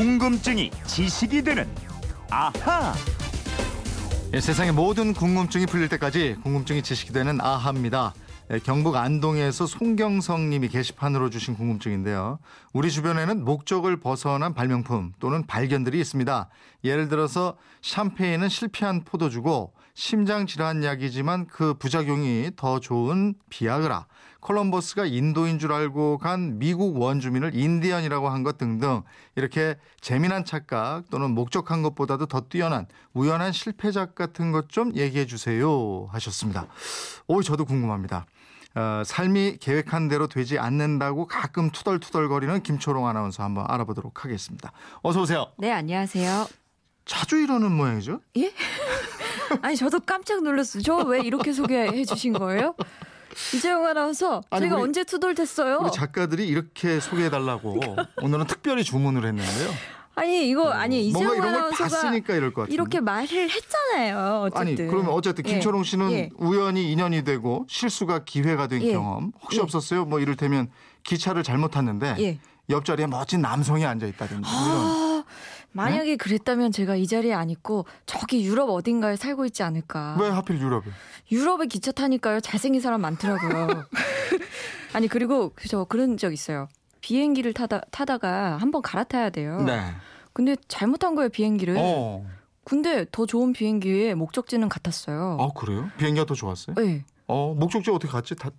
궁금증이 지식이 되는 아하. 예, 세상의 모든 궁금증이 풀릴 때까지 궁금증이 지식이 되는 아하입니다. 예, 경북 안동에서 송경성 님이 게시판으로 주신 궁금증인데요. 우리 주변에는 목적을 벗어난 발명품 또는 발견들이 있습니다. 예를 들어서 샴페인은 실패한 포도주고 심장 질환 약이지만 그 부작용이 더 좋은 비아그라. 콜럼버스가 인도인 줄 알고 간 미국 원주민을 인디언이라고 한 것 등등 이렇게 재미난 착각 또는 목적한 것보다도 더 뛰어난 우연한 실패작 같은 것 좀 얘기해 주세요 하셨습니다. 오, 저도 궁금합니다. 어, 삶이 계획한 대로 되지 않는다고 가끔 투덜투덜거리는 김초롱 아나운서 한번 알아보도록 하겠습니다. 어서 오세요. 네, 안녕하세요. 자주 이러는 모양이죠? 예? 아니, 저도 깜짝 놀랐어요. 저 왜 이렇게 소개해 주신 거예요? 이재용 아나운서, 아니, 제가 우리- 언제 투덜댔어요? 우리 작가들이 이렇게 소개해달라고 오늘은 특별히 주문을 했는데요. 아니, 이거, 아니, 뭔가 이재용 아나운서가. 이렇게 말을 했잖아요. 아니 어쨌든. 그러면 어쨌든 예, 김초롱 씨는 예. 우연히 인연이 되고 실수가 기회가 된 예. 경험 혹시 예. 없었어요? 뭐 이를테면 기차를 잘못 탔는데 예. 옆자리에 멋진 남성이 앉아 있다든지 뭐 이런 아, 만약에 그랬다면 제가 이 자리에 안 있고 저기 유럽 어딘가에 살고 있지 않을까. 왜 하필 유럽에? 유럽에 기차 타니까요. 잘생긴 사람 많더라고요. 아니, 그리고 저 그런 적 있어요. 비행기를 타다, 타다가 한번 갈아타야 돼요. 네. 근데 잘못한 거예요, 비행기를. 어. 근데 더 좋은 비행기에 목적지는 같았어요. 아 그래요? 비행기가 더 좋았어요? 네. 어 목적지 어떻게 갔지? 다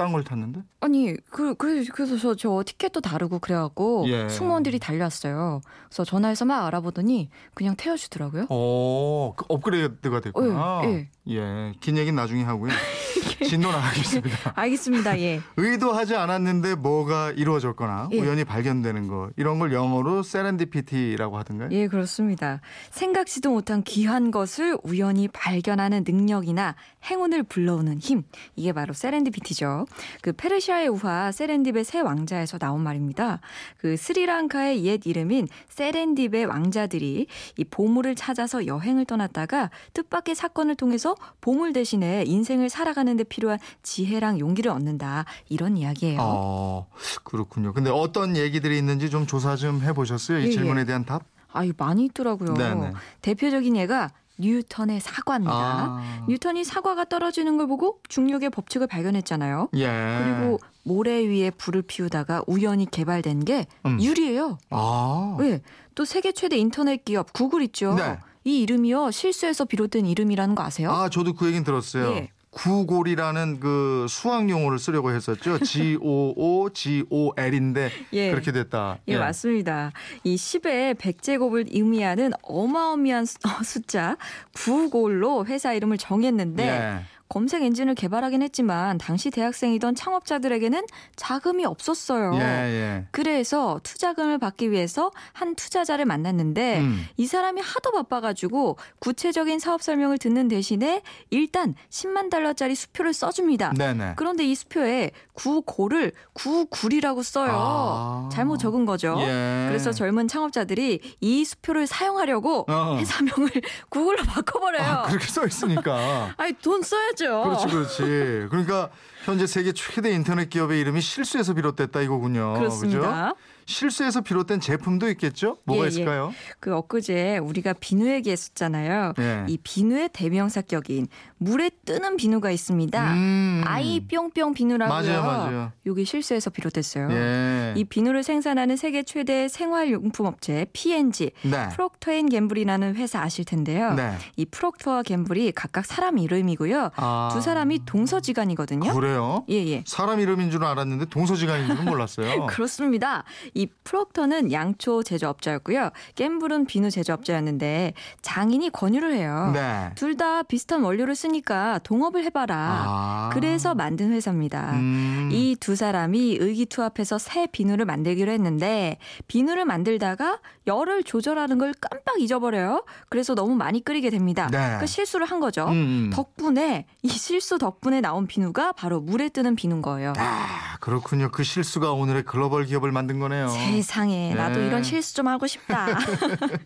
딴걸 탔는데? 아니, 그, 그, 그래서 저, 저 티켓도 다르고 그래갖고 예. 승무원들이 달려왔어요. 그래서 전화해서 막 알아보더니 그냥 태워주더라고요. 어, 그 업그레이드가 됐구나. 예, 예. 긴 얘기는 나중에 하고요. 진도 나가겠습니다. 알겠습니다, 예. 의도하지 않았는데 뭐가 이루어졌거나 예. 우연히 발견되는 거 이런 걸 영어로 세렌디피티라고 하던가요? 예, 그렇습니다. 생각지도 못한 귀한 것을 우연히 발견하는 능력이나 행운을 불러오는 힘. 이게 바로 세렌디피티죠. 그 페르시아의 우화 세렌딥의 새 왕자에서 나온 말입니다. 그 스리랑카의 옛 이름인 세렌딥의 왕자들이 이 보물을 찾아서 여행을 떠났다가 뜻밖의 사건을 통해서 보물 대신에 인생을 살아가는 데 필요한 지혜랑 용기를 얻는다. 이런 이야기예요. 어, 그렇군요. 근데 어떤 얘기들이 있는지 좀 조사 좀 해보셨어요? 이 예, 질문에 예. 대한 답? 아유, 많이 있더라고요. 네네. 대표적인 예가 뉴턴의 사과입니다. 아. 뉴턴이 사과가 떨어지는 걸 보고 중력의 법칙을 발견했잖아요. 예. 그리고 모래 위에 불을 피우다가 우연히 개발된 게 음. 유리예요. 아. 네. 또 세계 최대 인터넷 기업 구글 있죠. 네. 이 이름이요 실수에서 비롯된 이름이라는 거 아세요? 아, 저도 그 얘기는 들었어요. 예. 구골이라는 그 수학 용어를 쓰려고 했었죠. G O O G O L인데 예. 그렇게 됐다. 예, 맞습니다. 이 10의 100제곱을 의미하는 어마어마한 수- 어, 숫자 9골로 회사 이름을 정했는데 예. 검색 엔진을 개발하긴 했지만 당시 대학생이던 창업자들에게는 자금이 없었어요. 예, 예. 그래서 투자금을 받기 위해서 한 투자자를 만났는데 음. 이 사람이 하도 바빠가지고 구체적인 사업 설명을 듣는 대신에 일단 10만 달러짜리 수표를 써줍니다. 네네. 그런데 이 수표에 구고를 구굴이라고 써요. 아. 잘못 적은 거죠. 예. 그래서 젊은 창업자들이 이 수표를 사용하려고 어. 회사명을 구글로 바꿔버려요. 아, 그렇게 써 있으니까. 아니 돈 써야 죠. 그렇지, 그렇지. 그러니까 현재 세계 최대 인터넷 기업의 이름이 실수에서 비롯됐다 이거군요. 그렇습니다. 그죠? 실수에서 비롯된 제품도 있겠죠? 뭐가 예, 예. 있을까요? 그 엊그제 우리가 비누 얘기했었잖아요. 예. 이 비누의 대명사격인 물에 뜨는 비누가 있습니다. 음. 아이 뿅뿅 비누라고요. 맞아요, 맞아요. 요게 실수에서 비롯됐어요. 예. 이 비누를 생산하는 세계 최대 생활용품 업체 P&G 네. 프록터앤 갬블이라는 회사 아실 텐데요. 네. 이 프록터와 갬블이 각각 사람 이름이고요. 아. 두 사람이 동서지간이거든요. 그래 요? 예, 예. 사람 이름인 줄은 알았는데 동서지간인 줄은 몰랐어요. 그렇습니다. 이 프록터는 양초 제조업자였고요. 갬블은 비누 제조업자였는데 장인이 권유를 해요. 네. 둘 다 비슷한 원료를 쓰니까 동업을 해봐라. 아. 그래서 만든 회사입니다. 음. 이두 사람이 의기투합해서 새 비누를 만들기로 했는데 비누를 만들다가 열을 조절하는 걸 깜빡 잊어버려요. 그래서 너무 많이 끓이게 됩니다. 네. 그러니까 실수를 한 거죠. 음, 음. 덕분에 이 실수 덕분에 나온 비누가 바로 바로 물에 뜨는 비누인 거예요. 아, 그렇군요. 그 실수가 오늘의 글로벌 기업을 만든 거네요. 세상에 나도 네. 이런 실수 좀 하고 싶다.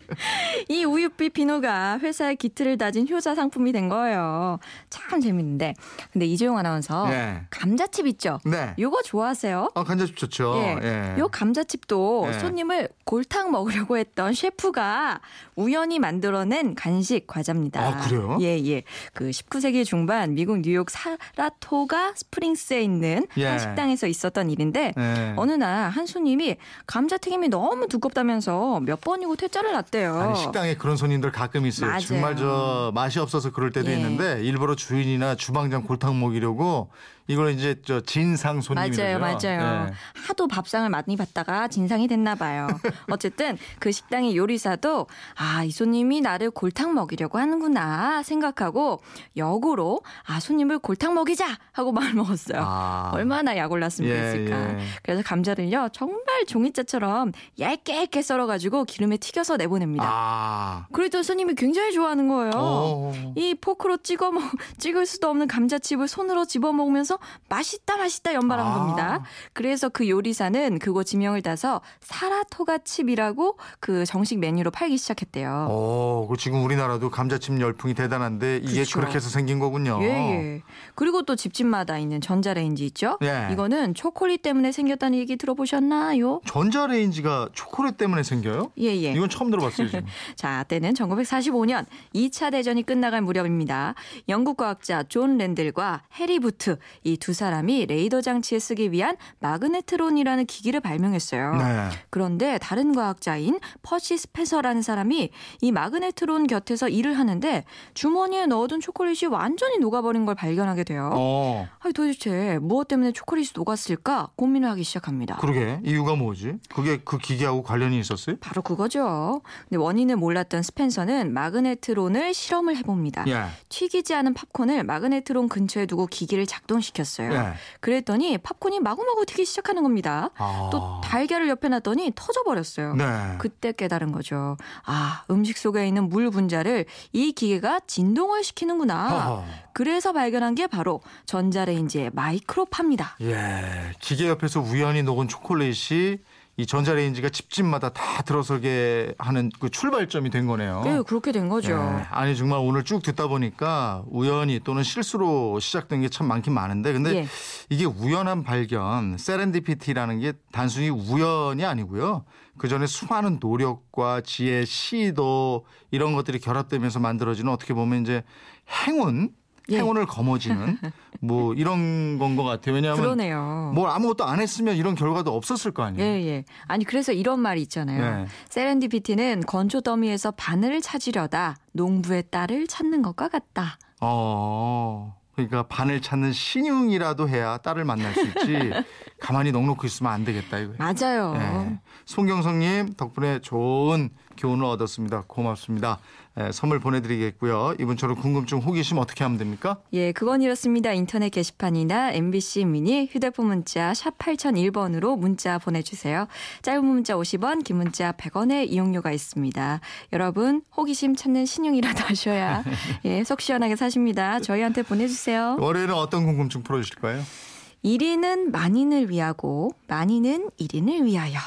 이 우유빛 비누가 회사의 기틀을 다진 효자 상품이 된 거예요. 참 재밌는데. 근데 이재용 아나운서 네. 감자칩 있죠? 네. 요거 좋아하세요? 아, 간장집 좋죠. 예. 예. 요 감자칩도 예. 손님을 골탕 먹으려고 했던 셰프가 우연히 만들어낸 간식 과자입니다. 아, 그래요? 예, 예. 그 19세기 중반 미국 뉴욕 사라토가 스프링스에 있는 예. 한 식당에서 있었던 일인데 예. 어느 날 한 손님이 감자튀김이 너무 두껍다면서 몇 번이고 퇴짜를 놨대요. 아니, 식당에 그런 손님들 가끔 있어요. 맞아요. 정말 저 맛이 없어서 그럴 때도 예. 있는데 일부러 주인이나 주방장 골탕 먹이려고 이걸 이제 저 진상 손님이죠. 맞아요, 맞아요. 하도 밥상을 많이 받다가 진상이 됐나 봐요. 어쨌든 그 식당의 요리사도 아, 이 손님이 나를 골탕 먹이려고 하는구나 생각하고 역으로 아, 손님을 골탕 먹이자 하고 마음을 먹었어요. 아. 얼마나 약올랐으면 예. 예. 그래서 감자를요, 정말 종이자처럼 얇게 얇게 썰어가지고 기름에 튀겨서 내보냅니다. 아. 그래도 손님이 굉장히 좋아하는 거예요. 오. 이 포크로 찍어 먹, 찍을 수도 없는 감자칩을 손으로 집어 먹으면서 맛있다 맛있다 연발한 아. 겁니다. 그래서 그 요리사는 그거 지명을 따서 사라토가 칩이라고 그 정식 메뉴로 팔기 시작했대요. 오, 그 지금 우리나라도 감자칩 열풍이 대단한데 이게 그쵸. 그렇게 해서 생긴 거군요. 예, 예. 그리고 또 집집마다 있는 전자레인지 있죠? 예. 이거는 초콜릿 때문에 생겼다는 얘기 들어보셨나요? 전자레인지가 초콜릿 때문에 생겨요? 예, 예. 이건 처음 들어봤어요, 지금. 자, 때는 1945년 2차 대전이 끝나갈 무렵입니다. 영국 과학자 존 랜들과 해리 부트 이 두 사람이 레이더 장치에 쓰기 위한 마그네트론이라는 기기를 발명했어요. 네. 그런데 다른 과학자인 퍼시 스펜서라는 사람이 이 마그네트론 곁에서 일을 하는데 주머니에 넣어둔 초콜릿이 완전히 녹아버린 걸 발견하게 돼요. 어, 아니 도대체 무엇 때문에 초콜릿이 녹았을까 고민을 하기 시작합니다. 그러게. 이유가 뭐지? 그게 그 기계하고 관련이 있었어요? 바로 그거죠. 근데 원인을 몰랐던 스펜서는 마그네트론을 실험을 해봅니다. 예. 튀기지 않은 팝콘을 마그네트론 근처에 두고 기기를 작동시 켰어요. 예. 그랬더니 팝콘이 마구마구 튀기 시작하는 겁니다. 아. 또 달걀을 옆에 놨더니 터져버렸어요. 네. 그때 깨달은 거죠. 아, 음식 속에 있는 물 분자를 이 기계가 진동을 시키는구나. 허허. 그래서 발견한 게 바로 전자레인지의 마이크로파입니다. 예. 기계 옆에서 우연히 녹은 초콜릿이 이 전자레인지가 집집마다 다 들어서게 하는 그 출발점이 된 거네요. 네, 그렇게 된 거죠. 예. 아니 정말 오늘 쭉 듣다 보니까 우연히 또는 실수로 시작된 게 참 많긴 많은데 근데 예. 이게 우연한 발견 세렌디피티라는 게 단순히 우연이 아니고요. 그 전에 수많은 노력과 지혜, 시도 이런 것들이 결합되면서 만들어지는 어떻게 보면 이제 행운, 예. 행운을 거머쥐는 뭐 이런 건 것 같아요. 왜냐하면 그러네요. 뭘 아무것도 안 했으면 이런 결과도 없었을 거 아니에요. 예, 예. 아니, 그래서 이런 말이 있잖아요. 예. 세렌디피티는 건조 더미에서 바늘을 찾으려다 농부의 딸을 찾는 것과 같다. 어. 그러니까 반을 찾는 신용이라도 해야 딸을 만날 수 있지. 가만히 넉놓고 있으면 안 되겠다 이거예요. 맞아요. 예. 송경성님 덕분에 좋은 교훈을 얻었습니다. 고맙습니다. 예, 선물 보내드리겠고요. 이분처럼 궁금증, 호기심 어떻게 하면 됩니까? 예, 그건 이렇습니다. 인터넷 게시판이나 MBC 미니 휴대폰 문자 샵 8001번으로 문자 보내주세요. 짧은 문자 50원, 긴 문자 100원의 이용료가 있습니다. 여러분 호기심 찾는 신용이라도 하셔야 예, 속 시원하게 사십니다. 저희한테 보내주세요. 월요일은 어떤 궁금증 풀어주실 거예요? 1인은 만인을 위하고 만인은 1인을 위하여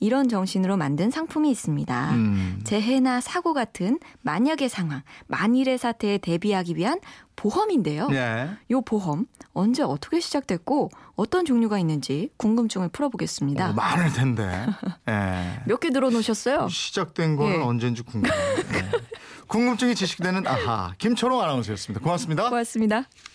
이런 정신으로 만든 상품이 있습니다. 음. 재해나 사고 같은 만약의 상황, 만일의 사태에 대비하기 위한 보험인데요. 네. 요 보험 언제 어떻게 시작됐고 어떤 종류가 있는지 궁금증을 풀어보겠습니다. 어, 많을 텐데. 예. 몇개 들어놓으셨어요? 시작된 거는 예. 언제인지 궁금해요. 예. 궁금증이 지식되는 아하 김초롱 아나운서였습니다. 고맙습니다. 고맙습니다.